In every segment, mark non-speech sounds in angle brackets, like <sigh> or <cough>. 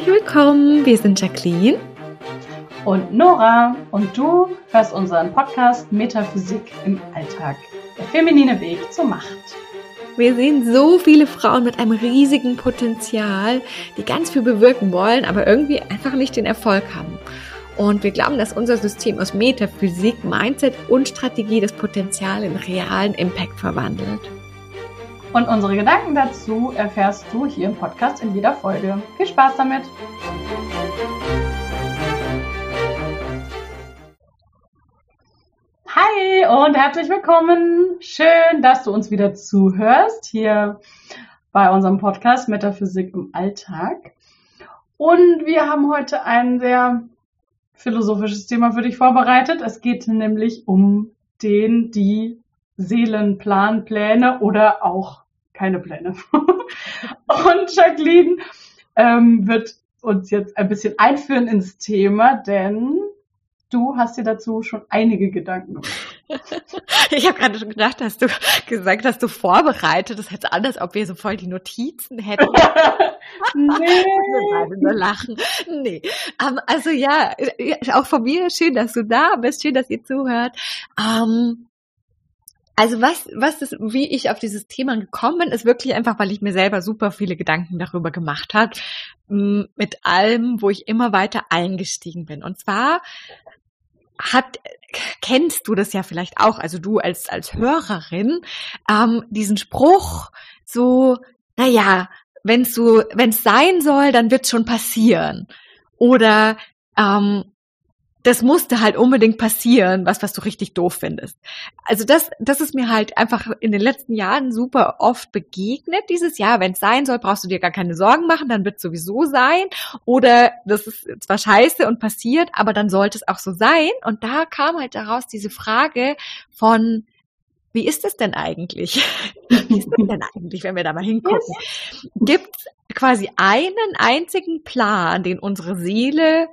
herzlich willkommen. Wir sind Jacqueline und Nora und du hörst unseren Podcast Metaphysik im Alltag. Der feminine Weg zur Macht. Wir sehen so viele Frauen mit einem riesigen Potenzial, die ganz viel bewirken wollen, aber irgendwie einfach nicht den Erfolg haben. Und wir glauben, dass unser System aus Metaphysik, Mindset und Strategie das Potenzial in realen Impact verwandelt. Und unsere Gedanken dazu erfährst du hier im Podcast in jeder Folge. Viel Spaß damit! Hi und herzlich willkommen. Schön, dass du uns wieder zuhörst hier bei unserem Podcast Metaphysik im Alltag. Und wir haben heute ein sehr philosophisches Thema für dich vorbereitet. Es geht nämlich um den, die Seelenplan, Pläne oder auch keine Pläne. <laughs> und Jacqueline ähm, wird uns jetzt ein bisschen einführen ins Thema, denn du hast dir dazu schon einige Gedanken gemacht. <laughs> Ich habe gerade schon gedacht, dass du gesagt hast, du vorbereitet. Das hätte anders, ob wir so voll die Notizen hätten. <laughs> nee. Nur lachen. Nee. Um, ähm, also ja, auch von mir schön, dass du da bist. Schön, dass ihr zuhört. Um, also was, was ist, wie ich auf dieses Thema gekommen bin, ist wirklich einfach, weil ich mir selber super viele Gedanken darüber gemacht habe, mit allem, wo ich immer weiter eingestiegen bin. Und zwar hat, kennst du das ja vielleicht auch, also du als, als Hörerin, ähm, diesen Spruch so, naja, wenn es so, wenn es sein soll, dann wird schon passieren. Oder ähm, das musste halt unbedingt passieren, was, was du richtig doof findest. Also das, das ist mir halt einfach in den letzten Jahren super oft begegnet. Dieses Jahr, wenn es sein soll, brauchst du dir gar keine Sorgen machen, dann wird es sowieso sein. Oder das ist zwar scheiße und passiert, aber dann sollte es auch so sein. Und da kam halt daraus diese Frage von, wie ist es denn eigentlich? <laughs> Wie ist es denn eigentlich, wenn wir da mal hingucken? Gibt es quasi einen einzigen Plan, den unsere Seele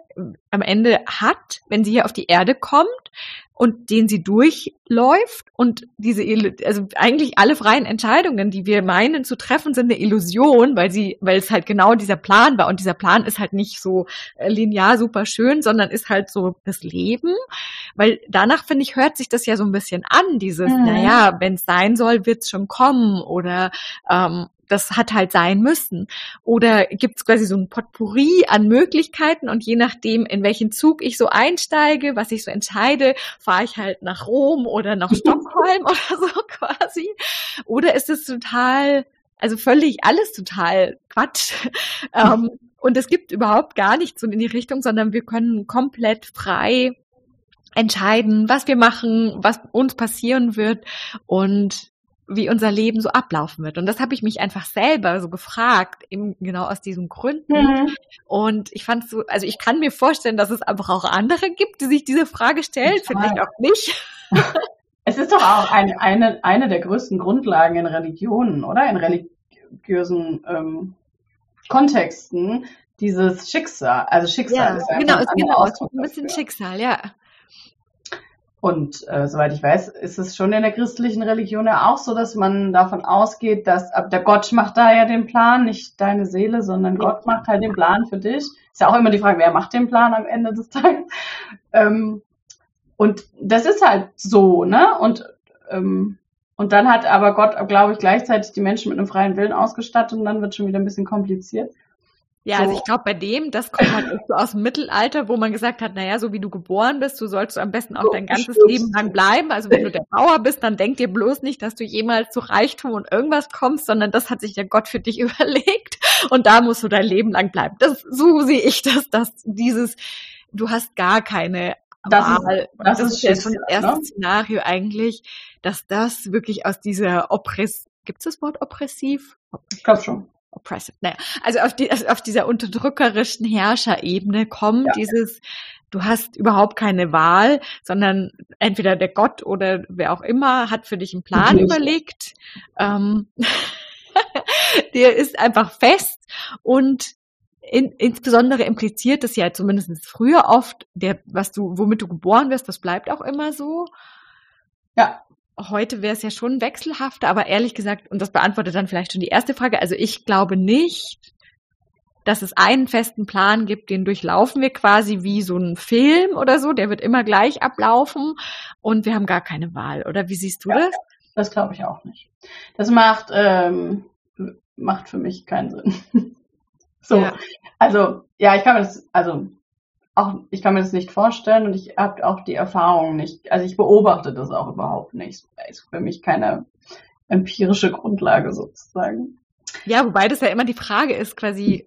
am Ende hat, wenn sie hier auf die Erde kommt und den sie durchläuft und diese, also eigentlich alle freien Entscheidungen, die wir meinen zu treffen, sind eine Illusion, weil sie, weil es halt genau dieser Plan war und dieser Plan ist halt nicht so äh, linear super schön, sondern ist halt so das Leben, weil danach finde ich hört sich das ja so ein bisschen an, dieses, mhm. naja, wenn es sein soll, wird es schon kommen oder ähm, das hat halt sein müssen. Oder gibt es quasi so ein Potpourri an Möglichkeiten und je nachdem, in welchen Zug ich so einsteige, was ich so entscheide, fahre ich halt nach Rom oder nach <laughs> Stockholm oder so quasi. Oder ist es total, also völlig alles total Quatsch. ähm, und es gibt überhaupt gar nichts so in die Richtung, sondern wir können komplett frei entscheiden, was wir machen, was uns passieren wird. Und wie unser Leben so ablaufen wird. Und das habe ich mich einfach selber so gefragt, eben genau aus diesen Gründen. Mhm. Und ich fand so, also ich kann mir vorstellen, dass es einfach auch andere gibt, die sich diese Frage stellen, vielleicht auch nicht. <laughs> Es ist doch auch ein, eine, eine der größten Grundlagen in Religionen, oder? In religiösen ähm, Kontexten, dieses Schicksal. Also Schicksal ja, ist genau, ist genau, ist ein bisschen Schicksal, ja. Und äh, soweit ich weiß, ist es schon in der christlichen Religion ja auch so, dass man davon ausgeht, dass ab der Gott macht da ja den Plan, nicht deine Seele, sondern Gott macht halt den Plan für dich. Ist ja auch immer die Frage, wer macht den Plan am Ende des Tages? Ähm, und das ist halt so, ne? Und ähm, und dann hat aber Gott, glaube ich, gleichzeitig die Menschen mit einem freien Willen ausgestattet und dann wird schon wieder ein bisschen kompliziert. Ja, so. also ich glaube, bei dem, das kommt halt so aus dem Mittelalter, wo man gesagt hat, naja, so wie du geboren bist, du sollst am besten auch dein ganzes Leben lang bleiben. Also wenn du der <laughs> Bauer bist, dann denk dir bloß nicht, dass du jemals zu Reichtum und irgendwas kommst, sondern das hat sich der Gott für dich <laughs> überlegt und da musst du dein Leben lang bleiben. Das, so sehe ich das, dass dieses, du hast gar keine das Wahl. Ist, das, das ist jetzt schon das erste ne? Szenario eigentlich, dass das wirklich aus dieser Oppress, gibt es das Wort oppressiv? Ich glaube schon oppressive, naja, also auf, die, also auf dieser unterdrückerischen Herrscherebene kommt ja. dieses, du hast überhaupt keine Wahl, sondern entweder der Gott oder wer auch immer hat für dich einen Plan okay. überlegt. Ähm, <laughs> der ist einfach fest und in, insbesondere impliziert das ja zumindest früher oft, der, was du, womit du geboren wirst, das bleibt auch immer so. Ja heute wäre es ja schon wechselhafter, aber ehrlich gesagt, und das beantwortet dann vielleicht schon die erste Frage, also ich glaube nicht, dass es einen festen Plan gibt, den durchlaufen wir quasi wie so ein Film oder so, der wird immer gleich ablaufen und wir haben gar keine Wahl. Oder wie siehst du ja, das? Das glaube ich auch nicht. Das macht, ähm, macht für mich keinen Sinn. <laughs> so, ja. also ja, ich kann mir das, also auch, ich kann mir das nicht vorstellen und ich habe auch die Erfahrung nicht, also ich beobachte das auch überhaupt nicht. Das ist für mich keine empirische Grundlage sozusagen. Ja, wobei das ja immer die Frage ist, quasi,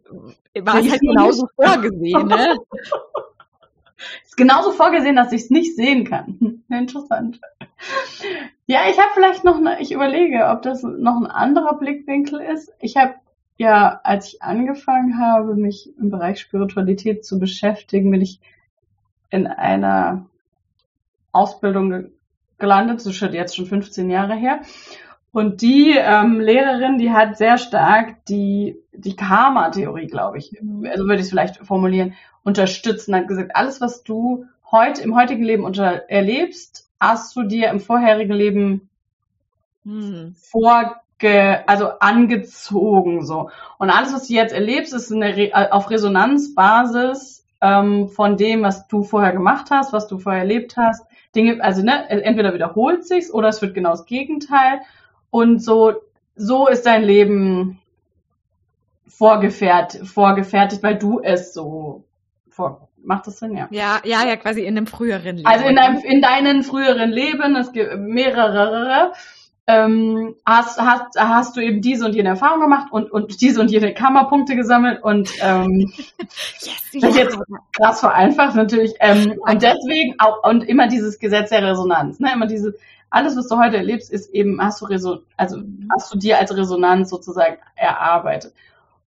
war es halt genauso <laughs> vorgesehen, ne? <laughs> ist genauso vorgesehen, dass ich es nicht sehen kann. <laughs> Interessant. Ja, ich habe vielleicht noch, eine, ich überlege, ob das noch ein anderer Blickwinkel ist. Ich habe ja, als ich angefangen habe, mich im Bereich Spiritualität zu beschäftigen, bin ich in einer Ausbildung gelandet, das ist jetzt schon 15 Jahre her. Und die ähm, Lehrerin, die hat sehr stark die, die Karma-Theorie, glaube ich, also würde ich es vielleicht formulieren, unterstützen, hat gesagt, alles, was du heute im heutigen Leben unter, erlebst, hast du dir im vorherigen Leben hm. vor ge, also angezogen so. Und alles, was du jetzt erlebst, ist eine Re äh, auf Resonanzbasis ähm, von dem, was du vorher gemacht hast, was du vorher erlebt hast. Dinge, also ne, entweder wiederholt sich's oder es wird genau das Gegenteil. Und so, so ist dein Leben vorgefertigt, vorgefertigt, weil du es so vor, Macht das Sinn, ja? Ja, ja, ja, quasi in einem früheren Leben. Also in, deinem, in deinen früheren Leben, es gibt mehrere, ähm, hast, hast, hast du eben diese und jene Erfahrung gemacht und, und diese und jene Kammerpunkte gesammelt und ähm, <laughs> yes, das ist jetzt krass vereinfacht natürlich. Ähm, und deswegen auch und immer dieses Gesetz der Resonanz, ne? Immer diese alles, was du heute erlebst, ist eben, hast du Reso also hast du dir als Resonanz sozusagen erarbeitet.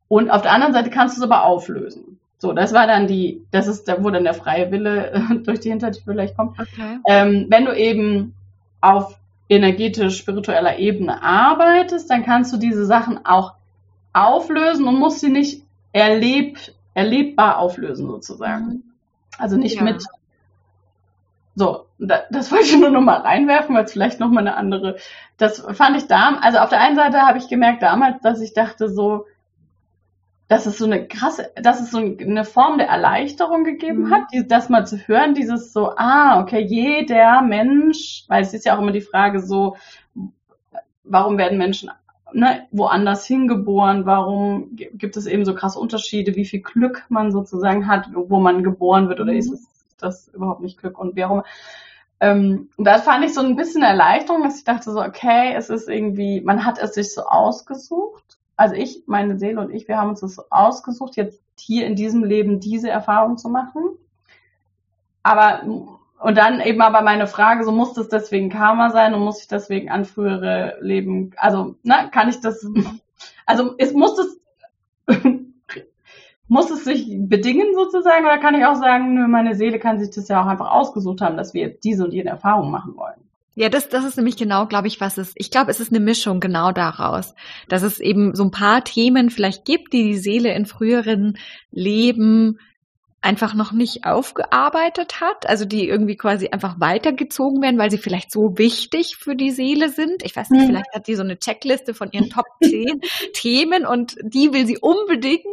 Und auf der anderen Seite kannst du es aber auflösen. So, das war dann die, das ist, wo dann der freie Wille <laughs> durch die Hintertür vielleicht kommt. Okay. Ähm, wenn du eben auf energetisch-spiritueller Ebene arbeitest, dann kannst du diese Sachen auch auflösen und musst sie nicht erleb, erlebbar auflösen sozusagen. Also nicht ja. mit so, das <laughs> wollte ich nur noch mal reinwerfen, weil es vielleicht noch mal eine andere. Das fand ich da. Also auf der einen Seite habe ich gemerkt damals, dass ich dachte so, dass es so eine krasse, dass es so eine Form der Erleichterung gegeben mhm. hat, die, das mal zu hören, dieses so, ah, okay, jeder Mensch, weil es ist ja auch immer die Frage so, warum werden Menschen ne, woanders hingeboren, warum gibt es eben so krasse Unterschiede, wie viel Glück man sozusagen hat, wo man geboren wird, oder mhm. ist es das überhaupt nicht Glück und warum? Ähm, und da fand ich so ein bisschen Erleichterung, dass ich dachte so, okay, es ist irgendwie, man hat es sich so ausgesucht also ich, meine Seele und ich, wir haben uns das ausgesucht, jetzt hier in diesem Leben diese Erfahrung zu machen. Aber, und dann eben aber meine Frage, so muss das deswegen Karma sein und muss ich deswegen an frühere Leben, also, ne, kann ich das, also, es muss das, <laughs> muss es sich bedingen sozusagen oder kann ich auch sagen, nö, meine Seele kann sich das ja auch einfach ausgesucht haben, dass wir diese und jene Erfahrung machen wollen? Ja, das, das ist nämlich genau, glaube ich, was es. Ich glaube, es ist eine Mischung genau daraus, dass es eben so ein paar Themen vielleicht gibt, die die Seele in früheren Leben einfach noch nicht aufgearbeitet hat, also die irgendwie quasi einfach weitergezogen werden, weil sie vielleicht so wichtig für die Seele sind. Ich weiß nicht, mhm. vielleicht hat die so eine Checkliste von ihren Top <laughs> 10 Themen und die will sie unbedingt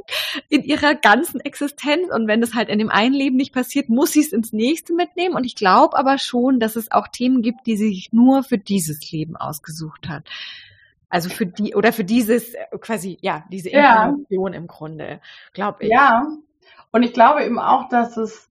in ihrer ganzen Existenz. Und wenn das halt in dem einen Leben nicht passiert, muss sie es ins nächste mitnehmen. Und ich glaube aber schon, dass es auch Themen gibt, die sie sich nur für dieses Leben ausgesucht hat. Also für die oder für dieses äh, quasi ja diese Information ja. im Grunde, glaube ich. Ja, und ich glaube eben auch, dass es,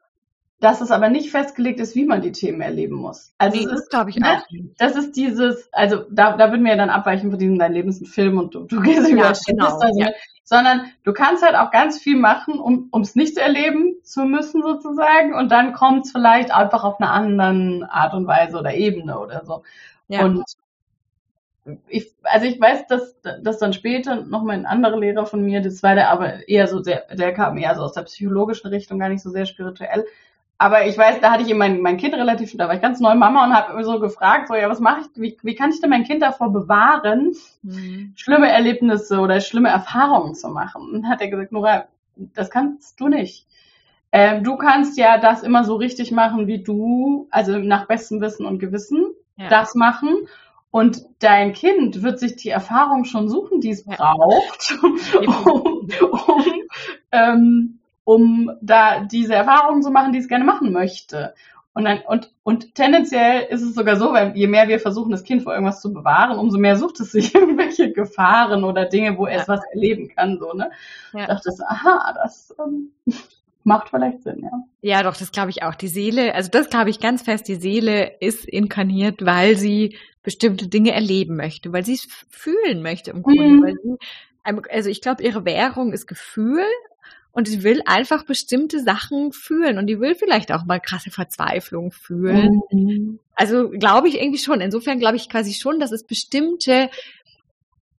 dass es aber nicht festgelegt ist, wie man die Themen erleben muss. Also nee, es ist, glaube ich, ne, auch. Das ist dieses, also da, da würden wir ja dann abweichen von diesem, dein Leben ist ein Film und du, du <laughs> gehst über ja, genau, also, ja. sondern du kannst halt auch ganz viel machen, um es nicht erleben zu müssen sozusagen und dann kommt es vielleicht einfach auf eine andere Art und Weise oder Ebene oder so. Ja. Und ich, also ich weiß, dass, dass dann später nochmal ein anderer Lehrer von mir, das war der aber eher so sehr, der kam eher so aus der psychologischen Richtung, gar nicht so sehr spirituell. Aber ich weiß, da hatte ich eben mein, mein Kind relativ, da war ich ganz neu Mama und habe so gefragt, so, ja, was mache ich, wie, wie kann ich denn mein Kind davor bewahren, mhm. schlimme Erlebnisse oder schlimme Erfahrungen zu machen? Und hat er gesagt, Nora, das kannst du nicht. Ähm, du kannst ja das immer so richtig machen, wie du, also nach bestem Wissen und Gewissen, ja. das machen Und dein Kind wird sich die Erfahrung schon suchen, die es braucht, <laughs> um, um, ähm, um da diese Erfahrungen zu machen, die es gerne machen möchte. Und, dann, und, und tendenziell ist es sogar so, weil je mehr wir versuchen, das Kind vor irgendwas zu bewahren, umso mehr sucht es sich <laughs> irgendwelche Gefahren oder Dinge, wo es was erleben kann. So, ne? Ja. Ich dachte, aha, das ähm, <laughs> macht vielleicht Sinn, ja. Ja, doch, das glaube ich auch. Die Seele, also das glaube ich ganz fest, die Seele ist inkarniert, weil sie bestimmte Dinge erleben möchte, weil sie es fühlen möchte im Grunde. Mhm. Weil sie, also ich glaube, ihre Währung ist Gefühl und sie will einfach bestimmte Sachen fühlen und die will vielleicht auch mal krasse Verzweiflung fühlen. Mhm. Also glaube ich irgendwie schon. Insofern glaube ich quasi schon, dass es bestimmte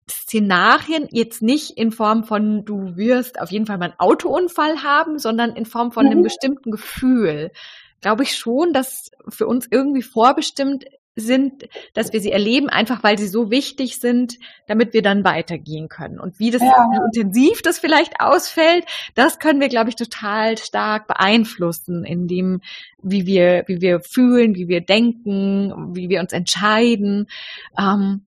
Szenarien jetzt nicht in Form von du wirst auf jeden Fall mal einen Autounfall haben, sondern in Form von mhm. einem bestimmten Gefühl. Glaube ich schon, dass für uns irgendwie vorbestimmt sind, dass wir sie erleben, einfach weil sie so wichtig sind, damit wir dann weitergehen können. Und wie das, ja. wie intensiv das vielleicht ausfällt, das können wir, glaube ich, total stark beeinflussen, in dem, wie wir, wie wir fühlen, wie wir denken, wie wir uns entscheiden. Ähm,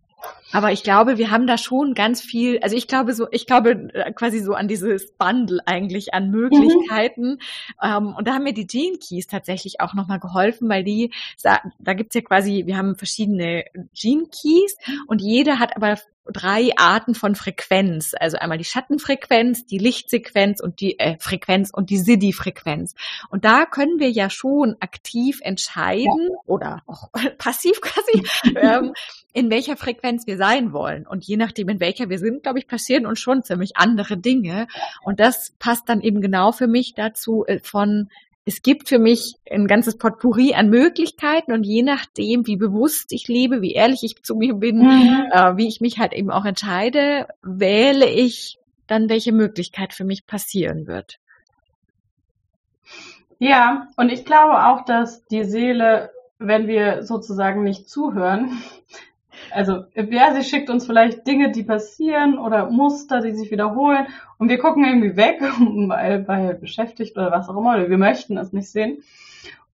aber ich glaube, wir haben da schon ganz viel, also ich glaube so, ich glaube äh, quasi so an dieses Bundle eigentlich an Möglichkeiten. Mhm. Ähm, und da haben mir die Gene Keys tatsächlich auch nochmal geholfen, weil die, da gibt's ja quasi, wir haben verschiedene Gene Keys und jede hat aber drei Arten von Frequenz. Also einmal die Schattenfrequenz, die Lichtsequenz und die äh, Frequenz und die Siddhi-Frequenz. Und da können wir ja schon aktiv entscheiden ja. oder auch <laughs> passiv quasi, <laughs> ähm, in welcher Frequenz wir sein wollen. Und je nachdem, in welcher wir sind, glaube ich, passieren uns schon ziemlich andere Dinge. Und das passt dann eben genau für mich dazu äh, von es gibt für mich ein ganzes Potpourri an Möglichkeiten und je nachdem, wie bewusst ich lebe, wie ehrlich ich zu mir bin, mhm. äh, wie ich mich halt eben auch entscheide, wähle ich dann, welche Möglichkeit für mich passieren wird. Ja, und ich glaube auch, dass die Seele, wenn wir sozusagen nicht zuhören, also ja, sie schickt uns vielleicht Dinge, die passieren oder Muster, die sich wiederholen und wir gucken irgendwie weg, <laughs> weil, weil beschäftigt oder was auch immer, oder wir möchten es nicht sehen.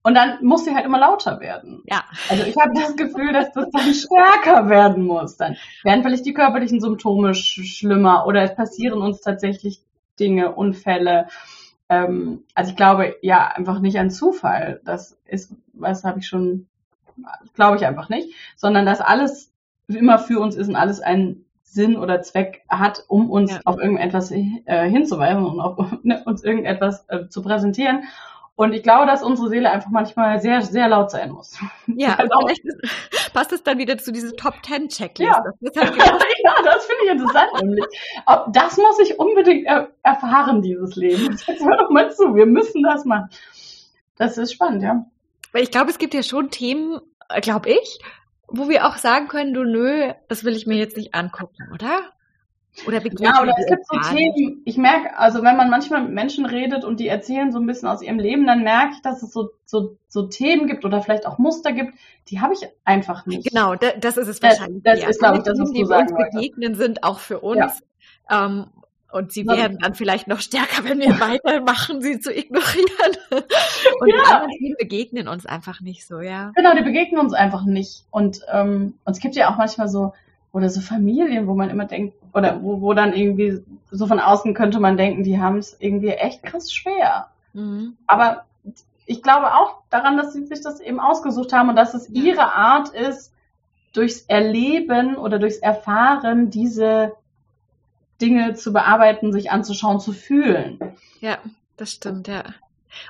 Und dann muss sie halt immer lauter werden. Ja. Also ich habe das Gefühl, dass das dann stärker werden muss. Dann werden vielleicht die körperlichen Symptome sch schlimmer oder es passieren uns tatsächlich Dinge, Unfälle. Ähm, also ich glaube ja einfach nicht ein Zufall. Das ist, was habe ich schon, glaube ich einfach nicht, sondern dass alles immer für uns ist und alles einen Sinn oder Zweck hat, um uns ja. auf irgendetwas äh, hinzuweisen und auf, <laughs> ne, uns irgendetwas äh, zu präsentieren. Und ich glaube, dass unsere Seele einfach manchmal sehr, sehr laut sein muss. Ja, <laughs> also vielleicht passt es dann wieder zu dieser Top Ten Checklist. Ja, das, halt <laughs> ja, das finde ich interessant nämlich. Das muss ich unbedingt er erfahren, dieses Leben. Jetzt hör doch mal zu, wir müssen das machen. Das ist spannend, ja. Weil ich glaube, es gibt ja schon Themen, äh, glaube ich, wo wir auch sagen können, du nö, das will ich mir jetzt nicht angucken, oder? Oder ja, oder es gibt so Themen, ich merke, also wenn man manchmal mit Menschen redet und die erzählen so ein bisschen aus ihrem Leben, dann merke ich, dass es so, so, so Themen gibt oder vielleicht auch Muster gibt, die habe ich einfach nicht. Genau, das ist es wahrscheinlich. Das, das ist, glaube ich, das, was die uns begegnen, sind auch für uns. Ja. Ähm, und sie werden dann vielleicht noch stärker, wenn wir <laughs> weitermachen, sie zu ignorieren. <laughs> Und ja. die anderen begegnen uns einfach nicht so, ja. Genau, die begegnen uns einfach nicht. Und, ähm, und es gibt ja auch manchmal so, oder so Familien, wo man immer denkt, oder wo, wo dann irgendwie so von außen könnte man denken, die haben es irgendwie echt krass schwer. Mhm. Aber ich glaube auch daran, dass sie sich das eben ausgesucht haben und dass es ihre Art ist, durchs Erleben oder durchs Erfahren diese Dinge zu bearbeiten, sich anzuschauen, zu fühlen. Ja, das stimmt, ja.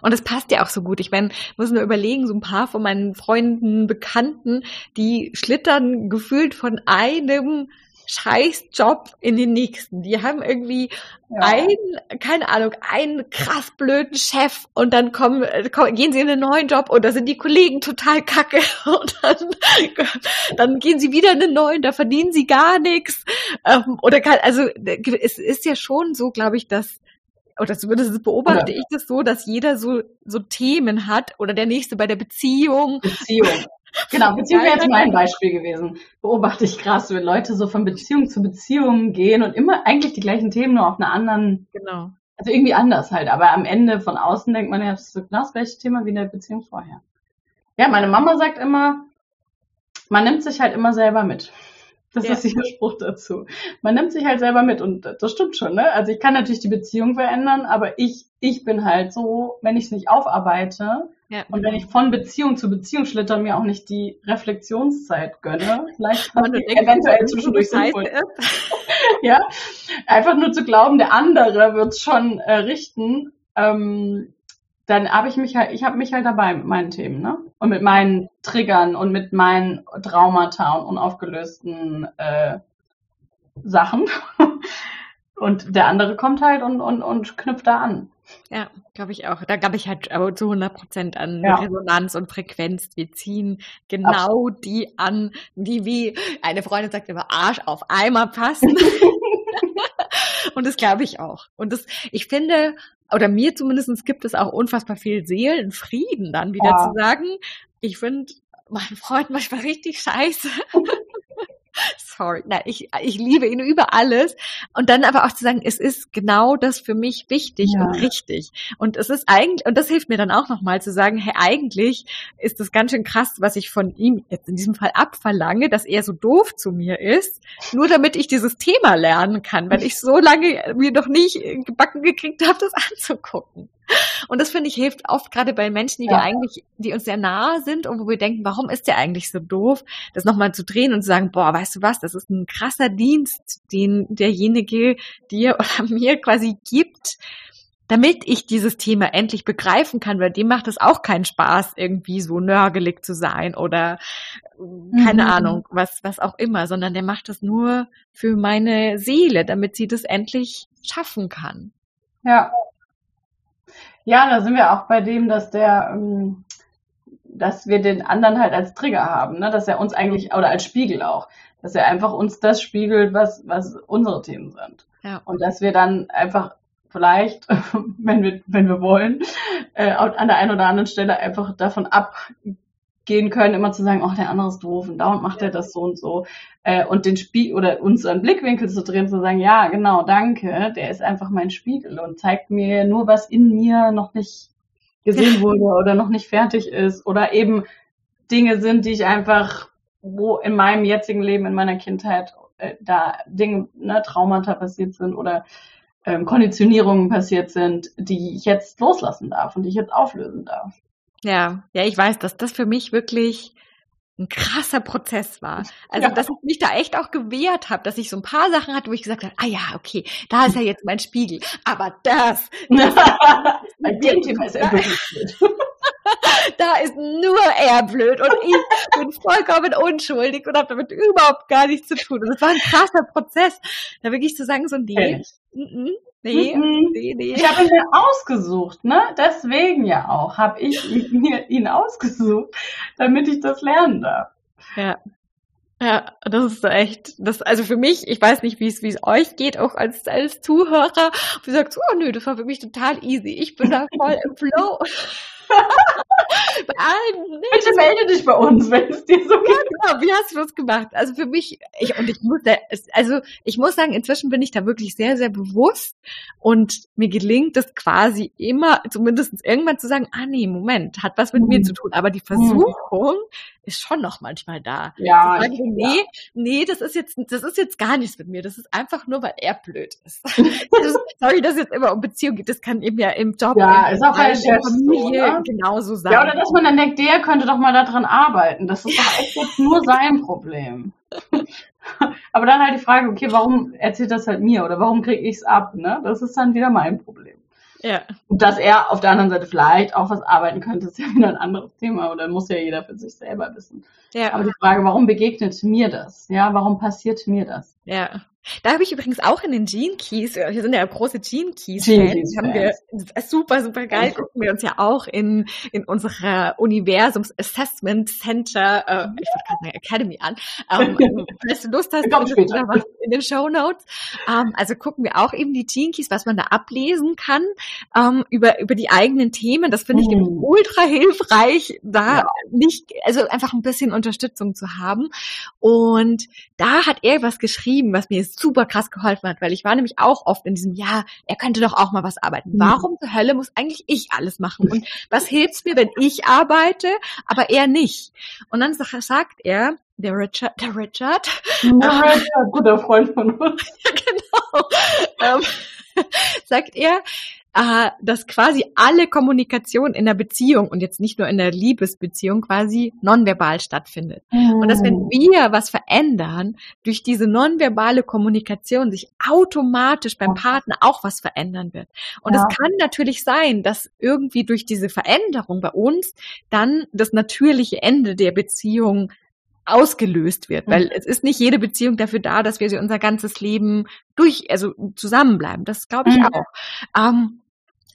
Und es passt ja auch so gut. Ich meine, muss nur überlegen, so ein paar von meinen Freunden, Bekannten, die schlittern gefühlt von einem Scheißjob in den nächsten. Die haben irgendwie ja. ein, keine Ahnung, einen krass blöden Chef und dann kommen, kommen, gehen sie in einen neuen Job und da sind die Kollegen total kacke <laughs> und dann, <laughs> dann gehen sie wieder in einen neuen, da verdienen sie gar nichts. Ähm, oder kann, also es ist ja schon so, glaube ich, dass oder zumindest beobachte oder, ich das so, dass jeder so, so Themen hat oder der nächste bei der Beziehung. Beziehung. <laughs> Genau, Beziehung wäre jetzt mein Beispiel gewesen. Beobachte ich krass, wenn Leute so von Beziehung zu Beziehung gehen und immer eigentlich die gleichen Themen nur auf einer anderen, genau. also irgendwie anders halt. Aber am Ende von außen denkt man ja, das ist genau das gleiche Thema wie in der Beziehung vorher. Ja, meine Mama sagt immer, man nimmt sich halt immer selber mit. Das ja. ist der Spruch dazu. Man nimmt sich halt selber mit und das stimmt schon, ne? Also ich kann natürlich die Beziehung verändern, aber ich, ich bin halt so, wenn ich es nicht aufarbeite ja. und wenn ich von Beziehung zu Beziehung schlitter, mir auch nicht die Reflexionszeit gönne, vielleicht eventuell zwischendurch sinnvoll. <laughs> ja, einfach nur zu glauben, der andere wird es schon äh, richten, ähm, dann habe ich mich halt, ich habe mich halt dabei mit meinen Themen, ne? Und mit meinen Triggern und mit meinen Traumata und unaufgelösten äh, Sachen. <laughs> und der andere kommt halt und, und, und knüpft da an. Ja, glaube ich auch. Da glaube ich halt zu 100 Prozent an ja. Resonanz und Frequenz. Wir ziehen genau Absolut. die an, die wie eine Freundin sagt immer Arsch auf Eimer passen. <laughs> <laughs> und das glaube ich auch. Und das, ich finde, oder mir zumindest gibt es auch unfassbar viel Seelenfrieden dann wieder ja. zu sagen, ich finde meinen Freund manchmal richtig scheiße. <laughs> <laughs> Sorry, nein, ich, ich liebe ihn über alles. Und dann aber auch zu sagen, es ist genau das für mich wichtig ja. und richtig. Und es ist eigentlich, und das hilft mir dann auch nochmal zu sagen, hey, eigentlich ist das ganz schön krass, was ich von ihm jetzt in diesem Fall abverlange, dass er so doof zu mir ist, nur damit ich dieses Thema lernen kann, weil ich so lange mir noch nicht gebacken gekriegt habe, das anzugucken. <laughs> Und das finde ich hilft oft gerade bei Menschen, die ja. wir eigentlich, die uns sehr nahe sind und wo wir denken, warum ist der eigentlich so doof, das nochmal zu drehen und zu sagen, boah, weißt du was, das ist ein krasser Dienst, den derjenige dir <laughs> oder mir quasi gibt, damit ich dieses Thema endlich begreifen kann, weil dem macht es auch keinen Spaß, irgendwie so nörgelig zu sein oder keine mhm. Ahnung, was, was auch immer, sondern der macht das nur für meine Seele, damit sie das endlich schaffen kann. Ja, ja, da sind wir auch bei dem, dass der, ähm, dass wir den anderen halt als Trigger haben, ne? dass er uns eigentlich, oder als Spiegel auch, dass er einfach uns das spiegelt, was, was unsere Themen sind. Ja. Und dass wir dann einfach vielleicht, <laughs> wenn wir, wenn wir wollen, äh, an der einen oder anderen Stelle einfach davon ab gehen können, immer zu sagen, ach, der andere ist doof und dauernd macht er das so und so. Äh, und den Spiegel oder unseren Blickwinkel zu drehen, zu sagen, ja, genau, danke, der ist einfach mein Spiegel und zeigt mir nur, was in mir noch nicht gesehen wurde oder noch nicht fertig ist oder eben Dinge sind, die ich einfach, wo in meinem jetzigen Leben, in meiner Kindheit, äh, da Dinge, ne, Traumata passiert sind oder ähm, Konditionierungen passiert sind, die ich jetzt loslassen darf und die ich jetzt auflösen darf. Ja, ja, ich weiß, dass das für mich wirklich ein krasser Prozess war. Also, ja. dass ich mich da echt auch gewehrt habe, dass ich so ein paar Sachen hatte, wo ich gesagt habe, ah ja, okay, da ist ja jetzt mein Spiegel, aber das, <laughs> das bei dem Thema ist er da ist nur er blöd und ich bin vollkommen unschuldig und habe damit überhaupt gar nichts zu tun. Und das war ein krasser Prozess, da wirklich zu sagen, so nee, Nee, mhm. nee, nee. Ich habe ihn mir ausgesucht, ne? Deswegen ja auch habe ich <laughs> mir ihn ausgesucht, damit ich das lernen darf. Ja. Ja, das ist echt, das, also für mich, ich weiß nicht, wie es, wie es euch geht, auch als, als Zuhörer, wie sagt, oh nö, das war für mich total easy. Ich bin da voll im Flow. Bei allen. Nee, Bitte melde dich bei uns, wenn es dir so geht. Ja, genau. Wie hast du das gemacht? Also für mich, ich, und ich muss da, also ich muss sagen, inzwischen bin ich da wirklich sehr, sehr bewusst und mir gelingt es quasi immer, zumindest irgendwann zu sagen, ah nee, Moment, hat was mit mhm. mir zu tun. Aber die Versuchung ist schon noch manchmal da. Ja. Sagen, nee, ja. nee, das ist jetzt, das ist jetzt gar nichts mit mir. Das ist einfach nur, weil er blöd ist. <laughs> sorry, dass es jetzt immer um Beziehung geht. Das kann eben ja im Job, ja, ist auch in der Familie so, ne? genauso sein. Ja, oder dass man dann denkt, der könnte doch mal daran arbeiten. Das ist doch echt jetzt nur sein Problem. <laughs> Aber dann halt die Frage, okay, warum erzählt das halt mir oder warum kriege ich es ab? Ne? Das ist dann wieder mein Problem. Ja. Und dass er auf der anderen Seite vielleicht auch was arbeiten könnte, ist <laughs> ja wieder ein anderes Thema oder muss ja jeder für sich selber wissen. Ja. Aber die Frage, warum begegnet mir das? Ja, warum passiert mir das? Ja. Da habe ich übrigens auch in den Gene Keys, wir sind ja große Gene Keys Fans, haben wir super, super geil, gucken wir uns ja auch in, in unserer Universums Assessment Center, äh, ich würde gerade sagen Academy an. Ähm, falls du Lust hast, was in den Show Notes. Ähm, also gucken wir auch eben die Gene Keys, was man da ablesen kann, ähm, über, über die eigenen Themen. Das finde ich mm. ultra hilfreich, da ja. nicht, also einfach ein bisschen Unterstützung zu haben. Und da hat er was geschrieben, was mir super krass geholfen hat, weil ich war nämlich auch oft in diesem, ja, er könnte doch auch mal was arbeiten. Mhm. Warum zur Hölle muss eigentlich ich alles machen? Und was hilft's mir, wenn ich arbeite, aber er nicht? Und dann sagt er, der Richard, der Richard, der Richard, guter Freund von uns. <laughs> ja, genau, ähm, <laughs> sagt er, äh, dass quasi alle Kommunikation in der Beziehung und jetzt nicht nur in der Liebesbeziehung quasi nonverbal stattfindet. Mhm. Und dass wenn mm. wir was verändern, durch diese nonverbale Kommunikation sich automatisch beim Partner auch was verändern wird. Und es ja. kann natürlich sein, dass irgendwie durch diese Veränderung bei uns dann das natürliche Ende der Beziehung ausgelöst wird, weil mhm. es ist nicht jede Beziehung dafür da, dass wir sie unser ganzes Leben durch, also zusammenbleiben. Das glaube ich mhm. auch. Ähm,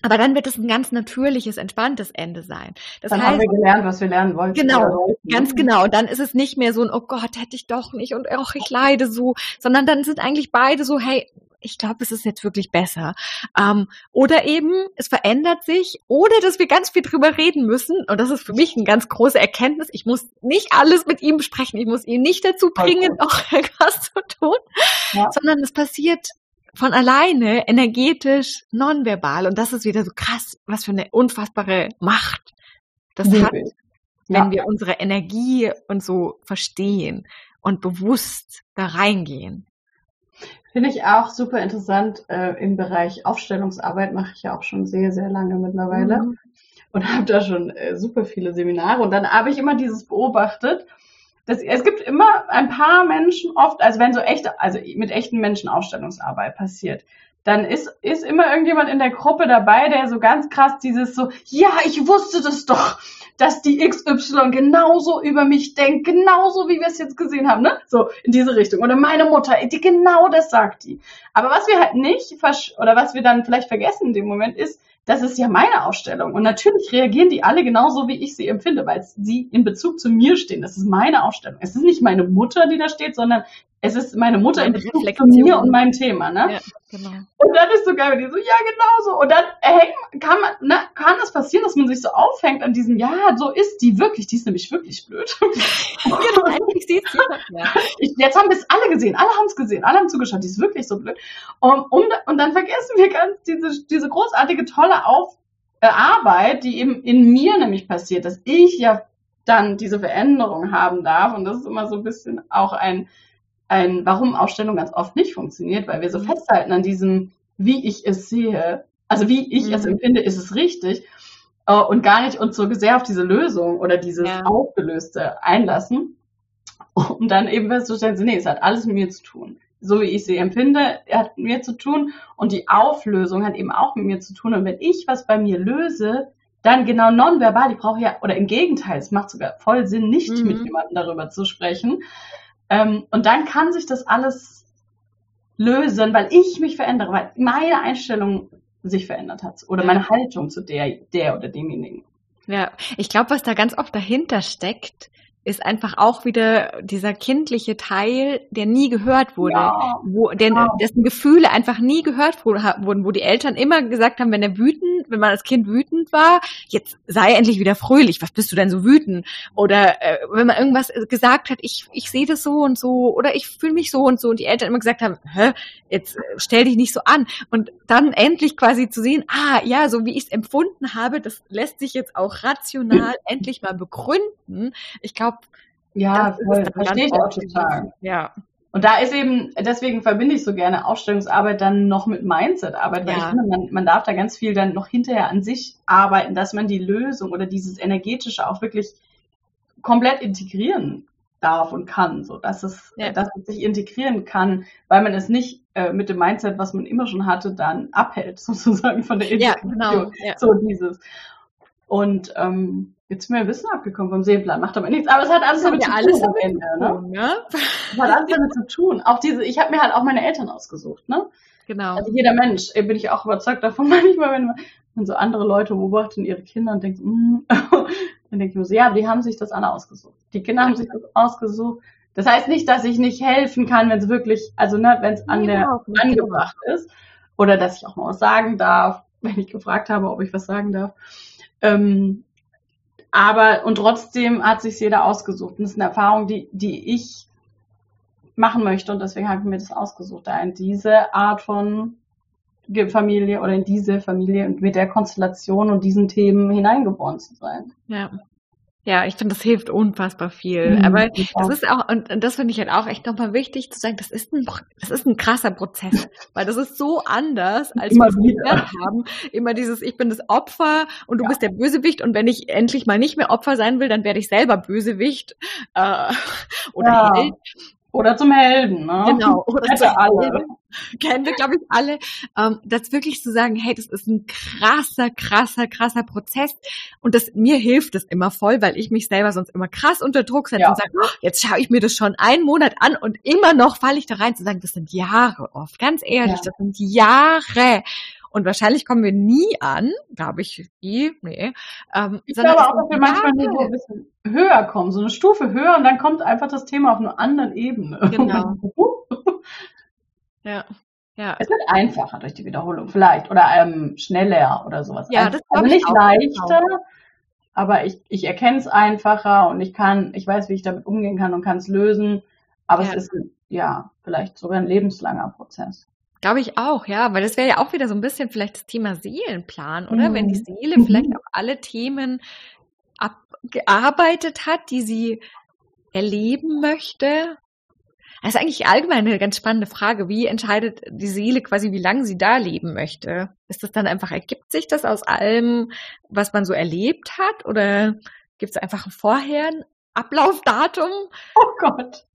aber dann wird es ein ganz natürliches, entspanntes Ende sein. Das dann heißt, haben wir gelernt, was wir lernen wollten. Genau, ganz genau. Und dann ist es nicht mehr so ein, oh Gott, hätte ich doch nicht und ach, ich leide so, sondern dann sind eigentlich beide so, hey, ich glaube, es ist jetzt wirklich besser. Ähm, oder eben, es verändert sich, oder dass wir ganz viel drüber reden müssen. Und das ist für mich eine ganz große Erkenntnis. Ich muss nicht alles mit ihm besprechen. Ich muss ihn nicht dazu bringen, <laughs> auch irgendwas zu tun, ja. sondern es passiert von alleine energetisch nonverbal. Und das ist wieder so krass, was für eine unfassbare Macht das ja. hat, wenn ja. wir unsere Energie und so verstehen und bewusst da reingehen. Finde ich auch super interessant. Äh, Im Bereich Aufstellungsarbeit mache ich ja auch schon sehr, sehr lange mittlerweile. Mhm. Und habe da schon äh, super viele Seminare. Und dann habe ich immer dieses beobachtet. Dass, es gibt immer ein paar Menschen oft, also wenn so echte, also mit echten Menschen Aufstellungsarbeit passiert, dann ist, ist immer irgendjemand in der Gruppe dabei, der so ganz krass dieses so, ja, ich wusste das doch dass die XY genauso über mich denkt, genauso wie wir es jetzt gesehen haben, ne? So in diese Richtung. Oder meine Mutter, die genau das sagt die. Aber was wir halt nicht, oder was wir dann vielleicht vergessen in dem Moment ist, das ist ja meine Ausstellung. Und natürlich reagieren die alle genauso, wie ich sie empfinde, weil sie in Bezug zu mir stehen. Das ist meine Ausstellung. Es ist nicht meine Mutter, die da steht, sondern es ist meine Mutter in Bezug zu mir und meinem Thema, ne? Ja, genau. Und dann ist so geil, die so, ja, genau so. Und dann hängen, kann man, ne, kann das passieren, dass man sich so aufhängt an diesem, ja, so ist die wirklich, die ist nämlich wirklich blöd. <laughs> genau, eigentlich sieht sie ja. ich, Jetzt haben wir es alle gesehen, alle haben es gesehen, alle haben zugeschaut, die ist wirklich so blöd. Und, um, und dann vergessen wir ganz diese, diese großartige, tolle Auf, äh, Arbeit, die eben in mir nämlich passiert, dass ich ja dann diese Veränderung haben darf. Und das ist immer so ein bisschen auch ein, ein, warum Ausstellung ganz oft nicht funktioniert, weil wir so mhm. festhalten an diesem, wie ich es sehe, also wie ich mhm. es empfinde, ist es richtig äh, und gar nicht uns so sehr auf diese Lösung oder dieses ja. Aufgelöste einlassen, um dann eben festzustellen, nee, es hat alles mit mir zu tun. So wie ich sie empfinde, hat mit mir zu tun und die Auflösung hat eben auch mit mir zu tun. Und wenn ich was bei mir löse, dann genau nonverbal, ich brauche ja, oder im Gegenteil, es macht sogar voll Sinn, nicht mhm. mit jemandem darüber zu sprechen, ähm, und dann kann sich das alles lösen, weil ich mich verändere, weil meine Einstellung sich verändert hat oder meine Haltung zu der, der oder demjenigen. Ja, ich glaube, was da ganz oft dahinter steckt, ist einfach auch wieder dieser kindliche Teil, der nie gehört wurde, ja, wo, der, ja. dessen Gefühle einfach nie gehört wurden, wo die Eltern immer gesagt haben, wenn er wütend, wenn man als Kind wütend war, jetzt sei endlich wieder fröhlich, was bist du denn so wütend? Oder äh, wenn man irgendwas gesagt hat, ich, ich sehe das so und so oder ich fühle mich so und so und die Eltern immer gesagt haben, hä, jetzt äh, stell dich nicht so an. Und dann endlich quasi zu sehen, ah ja, so wie ich es empfunden habe, das lässt sich jetzt auch rational <laughs> endlich mal begründen. Ich glaube, ja, voll, verstehe ich auch total. Ja. Und da ist eben, deswegen verbinde ich so gerne Ausstellungsarbeit dann noch mit Mindsetarbeit, weil ja. ich finde, man, man darf da ganz viel dann noch hinterher an sich arbeiten, dass man die Lösung oder dieses Energetische auch wirklich komplett integrieren darf und kann, so dass es, ja. dass es sich integrieren kann, weil man es nicht äh, mit dem Mindset, was man immer schon hatte, dann abhält, <laughs> sozusagen von der Integration. Ja, genau. Ja. So dieses. Und ähm, jetzt sind wir ein bisschen abgekommen vom Seeplan, macht aber nichts. Aber es hat alles damit zu tun am Ende. Ne? ne? Es hat alles damit zu tun. Auch diese, ich habe mir halt auch meine Eltern ausgesucht, ne? Genau. Also jeder Mensch, äh, bin ich auch überzeugt davon, <laughs> manchmal, wenn man, wenn so andere Leute beobachten ihre Kinder und denken, mm, <laughs> dann denke ich mir so, ja, die haben sich das alle ausgesucht. Die Kinder haben sich das ausgesucht. Das heißt nicht, dass ich nicht helfen kann, wenn es wirklich, also ne, wenn es an der angebracht ist. Oder dass ich auch mal was sagen darf, <laughs> wenn ich gefragt habe, ob ich was sagen darf. Ähm, aber, und trotzdem hat sich jeder ausgesucht. Und das ist eine Erfahrung, die, die ich machen möchte. Und deswegen habe ich mir das ausgesucht, da in diese Art von Familie oder in diese Familie und mit der Konstellation und diesen Themen hineingeboren zu sein. Ja. Ja, ich finde, das hilft unfassbar viel. Mhm, Aber das ist auch, und, und das finde ich halt auch echt nochmal wichtig zu sagen, das ist ein, das ist ein krasser Prozess. Weil das ist so anders, als immer wir wieder haben. Immer dieses, ich bin das Opfer und du ja. bist der Bösewicht und wenn ich endlich mal nicht mehr Opfer sein will, dann werde ich selber Bösewicht äh, <laughs> oder ja. Held. Oder zum Helden, ne? Genau. <laughs> Oder zum alle. Kennen wir, glaube ich, alle. Ähm, das wirklich zu sagen, hey, das ist ein krasser, krasser, krasser Prozess. Und das, mir hilft es immer voll, weil ich mich selber sonst immer krass unter Druck setze ja. und sage, oh, jetzt schaue ich mir das schon einen Monat an und immer noch falle ich da rein zu sagen, das sind Jahre oft. Ganz ehrlich, ja. das sind Jahre. Und wahrscheinlich kommen wir nie an, glaube ich, nie, nee. Ähm, ich glaube auch, dass wir manchmal nur so ein bisschen höher kommen, so eine Stufe höher und dann kommt einfach das Thema auf einer anderen Ebene. <laughs> Genau. <laughs> ja. Ja. Es wird einfacher durch die Wiederholung, vielleicht. Oder ähm, schneller oder sowas. Ja, das also nicht leichter, aber ich, ich erkenne es einfacher und ich kann, ich weiß, wie ich damit umgehen kann und kann es lösen. Aber ja. es ist ja vielleicht sogar ein lebenslanger Prozess. Glaube ich auch, ja, weil das wäre ja auch wieder so ein bisschen vielleicht das Thema Seelenplan, oder? Mhm. Wenn die mhm. Seele vielleicht mhm. auch alle Themen abgearbeitet hat, die sie erleben möchte. Das ist eigentlich allgemein eine ganz spannende Frage. Wie entscheidet die Seele quasi, wie lange sie da leben möchte? Ist das dann einfach, ergibt sich das aus allem, was man so erlebt hat? Oder gibt es einfach vorher ein Ablaufdatum? Oh Gott.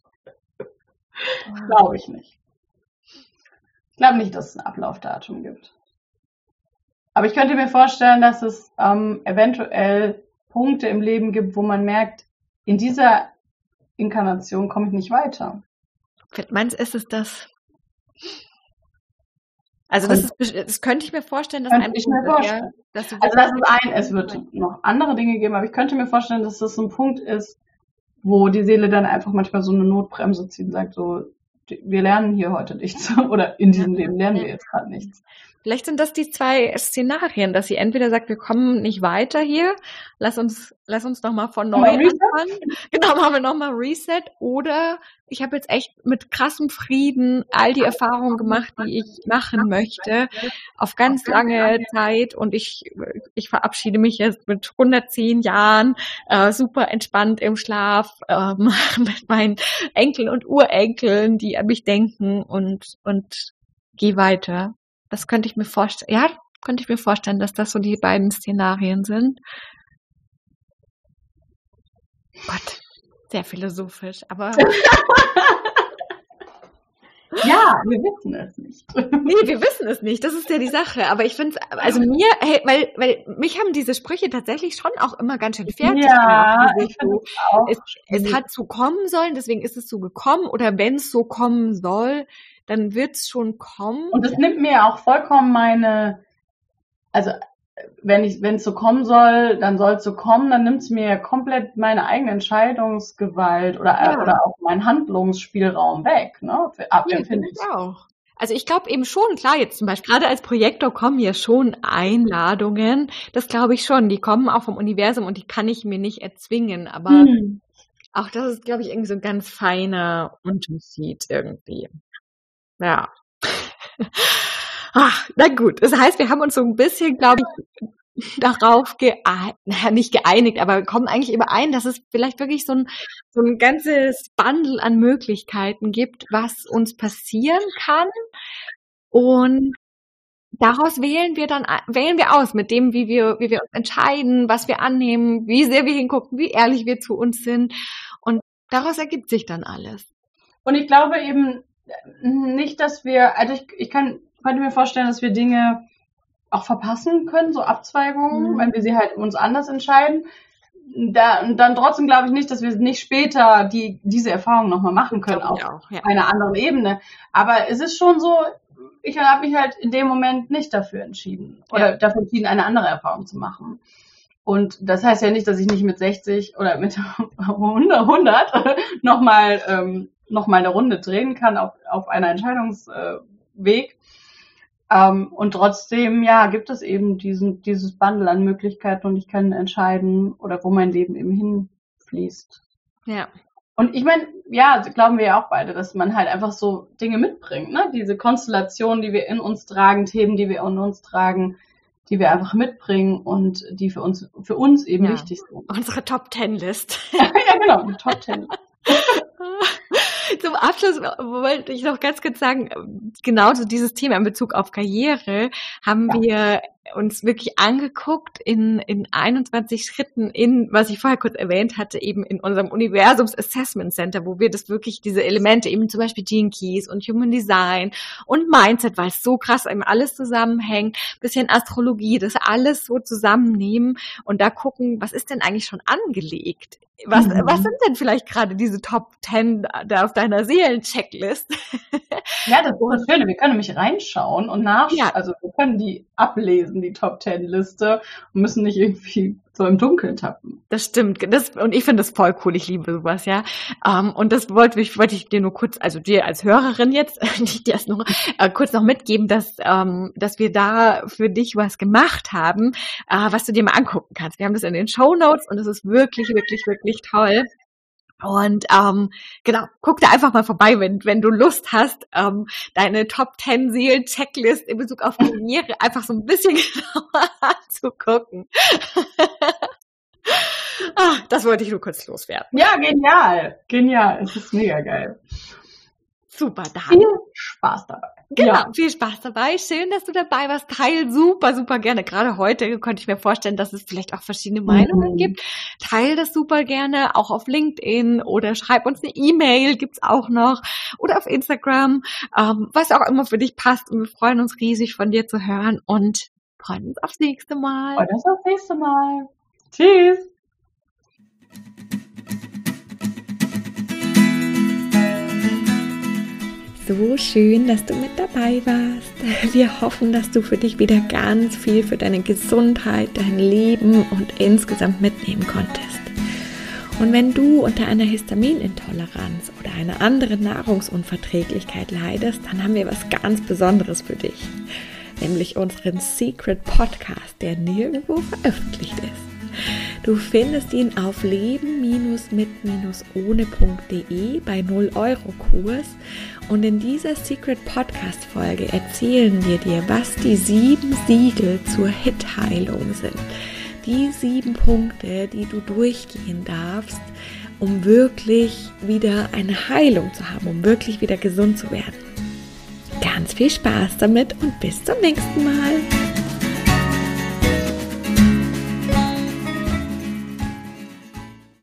Glaube ich nicht. Ich glaube nicht, dass es ein Ablaufdatum gibt. Aber ich könnte mir vorstellen, dass es ähm, eventuell Punkte im Leben gibt, wo man merkt, in dieser Inkarnation komme ich nicht weiter. Meinst ist es das? Also das, ist, das könnte ich mir vorstellen, dass ein ich mir vorstellen. Dass also das ist ein, es wird noch andere Dinge geben, aber ich könnte mir vorstellen, dass das so ein Punkt ist, wo die Seele dann einfach manchmal so eine Notbremse zieht und sagt so, wir lernen hier heute nichts <laughs> oder in diesem Leben lernen wir jetzt gerade nichts. Vielleicht sind das die zwei Szenarien, dass sie entweder sagt, wir kommen nicht weiter hier, lass uns, lass uns noch mal von neu anfangen. <laughs> Genau, machen wir noch mal Reset. Oder ich habe jetzt echt mit krassem Frieden all die Erfahrungen gemacht, die ich machen möchte, auf ganz lange Zeit. Und ich, ich verabschiede mich jetzt mit 110 Jahren äh, super entspannt im Schlaf ähm, <laughs> mit meinen Enkeln und Urenkeln, die an mich denken und und geh weiter. Das könnte ich mir vorstellen. Ja, könnte ich mir vorstellen, dass das so die beiden Szenarien sind. Gott, sehr philosophisch, aber. <laughs> <laughs> Ja, wir wissen es nicht. Nee, wir wissen es nicht. Das ist ja die Sache. Aber ich finde es, also mir, hey, weil, weil mich haben diese Sprüche tatsächlich schon auch immer ganz schön fertig ja, gemacht. So, es, es hat so kommen sollen, deswegen ist es so gekommen. Oder wenn es so kommen soll, dann wird es schon kommen. Und es nimmt mir auch vollkommen meine, also wenn ich, wenn es so kommen soll, dann soll es so kommen, dann nimmt es mir komplett meine eigene Entscheidungsgewalt oder, ja. oder auch meinen Handlungsspielraum weg, ne? Für, ab, ja, finde ich auch. Also ich glaube eben schon, klar, jetzt zum Beispiel, gerade als Projektor kommen ja schon Einladungen. Das glaube ich schon. Die kommen auch vom Universum und die kann ich mir nicht erzwingen. Aber hm. auch das ist, glaube ich, irgendwie so ein ganz feiner Unterschied irgendwie. Ja. <laughs> Ach, na gut. Das heißt, wir haben uns so ein bisschen, glaube ich, darauf geeinigt, nicht geeinigt, aber kommen eigentlich überein, dass es vielleicht wirklich so ein, so ein ganzes Bundle an Möglichkeiten gibt, was uns passieren kann. Und daraus wählen wir dann, wählen wir aus mit dem, wie wir, wie wir uns entscheiden, was wir annehmen, wie sehr wir hingucken, wie ehrlich wir zu uns sind. Und daraus ergibt sich dann alles. Und ich glaube eben, nicht, dass wir, also ich, ich kann, könnte mir vorstellen, dass wir Dinge auch verpassen können, so Abzweigungen, mhm. wenn wir sie halt uns anders entscheiden. Da, dann trotzdem glaube ich nicht, dass wir nicht später die, diese Erfahrung nochmal machen können auf auch, ja. einer anderen Ebene. Aber es ist schon so, ich habe mich halt in dem Moment nicht dafür entschieden oder ja. dafür entschieden, eine andere Erfahrung zu machen. Und das heißt ja nicht, dass ich nicht mit 60 oder mit 100, 100 nochmal ähm, noch mal eine Runde drehen kann auf, auf einer Entscheidungsweg. Ähm, und trotzdem, ja, gibt es eben diesen, dieses Bundle an Möglichkeiten und ich kann entscheiden oder wo mein Leben eben hinfließt. Ja. Und ich meine, ja, glauben wir ja auch beide, dass man halt einfach so Dinge mitbringt, ne? Diese Konstellation, die wir in uns tragen, Themen, die wir in uns tragen, die wir einfach mitbringen und die für uns, für uns eben ja. wichtig sind. Unsere Top Ten List. <laughs> ja, genau, die Top Ten. Zum Abschluss wollte ich noch ganz kurz sagen, genauso dieses Thema in Bezug auf Karriere haben ja. wir uns wirklich angeguckt in, in 21 Schritten in, was ich vorher kurz erwähnt hatte, eben in unserem Universums Assessment Center, wo wir das wirklich, diese Elemente, eben zum Beispiel Gene Keys und Human Design und Mindset, weil es so krass eben alles zusammenhängt, bisschen Astrologie, das alles so zusammennehmen und da gucken, was ist denn eigentlich schon angelegt was, mhm. was sind denn vielleicht gerade diese Top Ten da auf deiner Seelenchecklist? ja, das ist das Schöne. Wir können nämlich reinschauen und nachschauen. Ja. Also wir können die ablesen, die Top Ten Liste und müssen nicht irgendwie so im Dunkeln tappen. Das stimmt. Das, und ich finde das voll cool. Ich liebe sowas, ja. Um, ähm, und das wollte ich, wollte ich dir nur kurz, also dir als Hörerin jetzt, <laughs> nicht dir erst noch, äh, kurz noch mitgeben, dass, ähm, dass wir da für dich was gemacht haben, äh, was du dir mal angucken kannst. Wir haben das in den Show Notes und es ist wirklich, wirklich, wirklich toll. Und ähm, genau, guck da einfach mal vorbei, wenn, wenn du Lust hast, ähm, deine Top 10 Seelen-Checklist in Bezug auf Karriere einfach so ein bisschen <laughs> genauer anzugucken. <laughs> ah, das wollte ich nur kurz loswerden. Ja, genial. Genial. Es ist mega geil. Super, da. Viel Spaß dabei. Genau, ja. viel Spaß dabei. Schön, dass du dabei warst. Teil super, super gerne. Gerade heute konnte ich mir vorstellen, dass es vielleicht auch verschiedene Meinungen mhm. gibt. Teil das super gerne, auch auf LinkedIn oder schreib uns eine E-Mail, gibt's auch noch. Oder auf Instagram, ähm, was auch immer für dich passt. Und wir freuen uns riesig von dir zu hören und freuen uns aufs nächste Mal. Freuen uns aufs nächste Mal. Tschüss. So schön, dass du mit dabei warst. Wir hoffen, dass du für dich wieder ganz viel für deine Gesundheit, dein Leben und insgesamt mitnehmen konntest. Und wenn du unter einer Histaminintoleranz oder einer anderen Nahrungsunverträglichkeit leidest, dann haben wir was ganz Besonderes für dich, nämlich unseren Secret Podcast, der nirgendwo veröffentlicht ist. Du findest ihn auf leben-mit-ohne.de bei 0 Euro Kurs und in dieser Secret Podcast Folge erzählen wir dir, was die sieben Siegel zur Hitheilung sind. Die sieben Punkte, die du durchgehen darfst, um wirklich wieder eine Heilung zu haben, um wirklich wieder gesund zu werden. Ganz viel Spaß damit und bis zum nächsten Mal.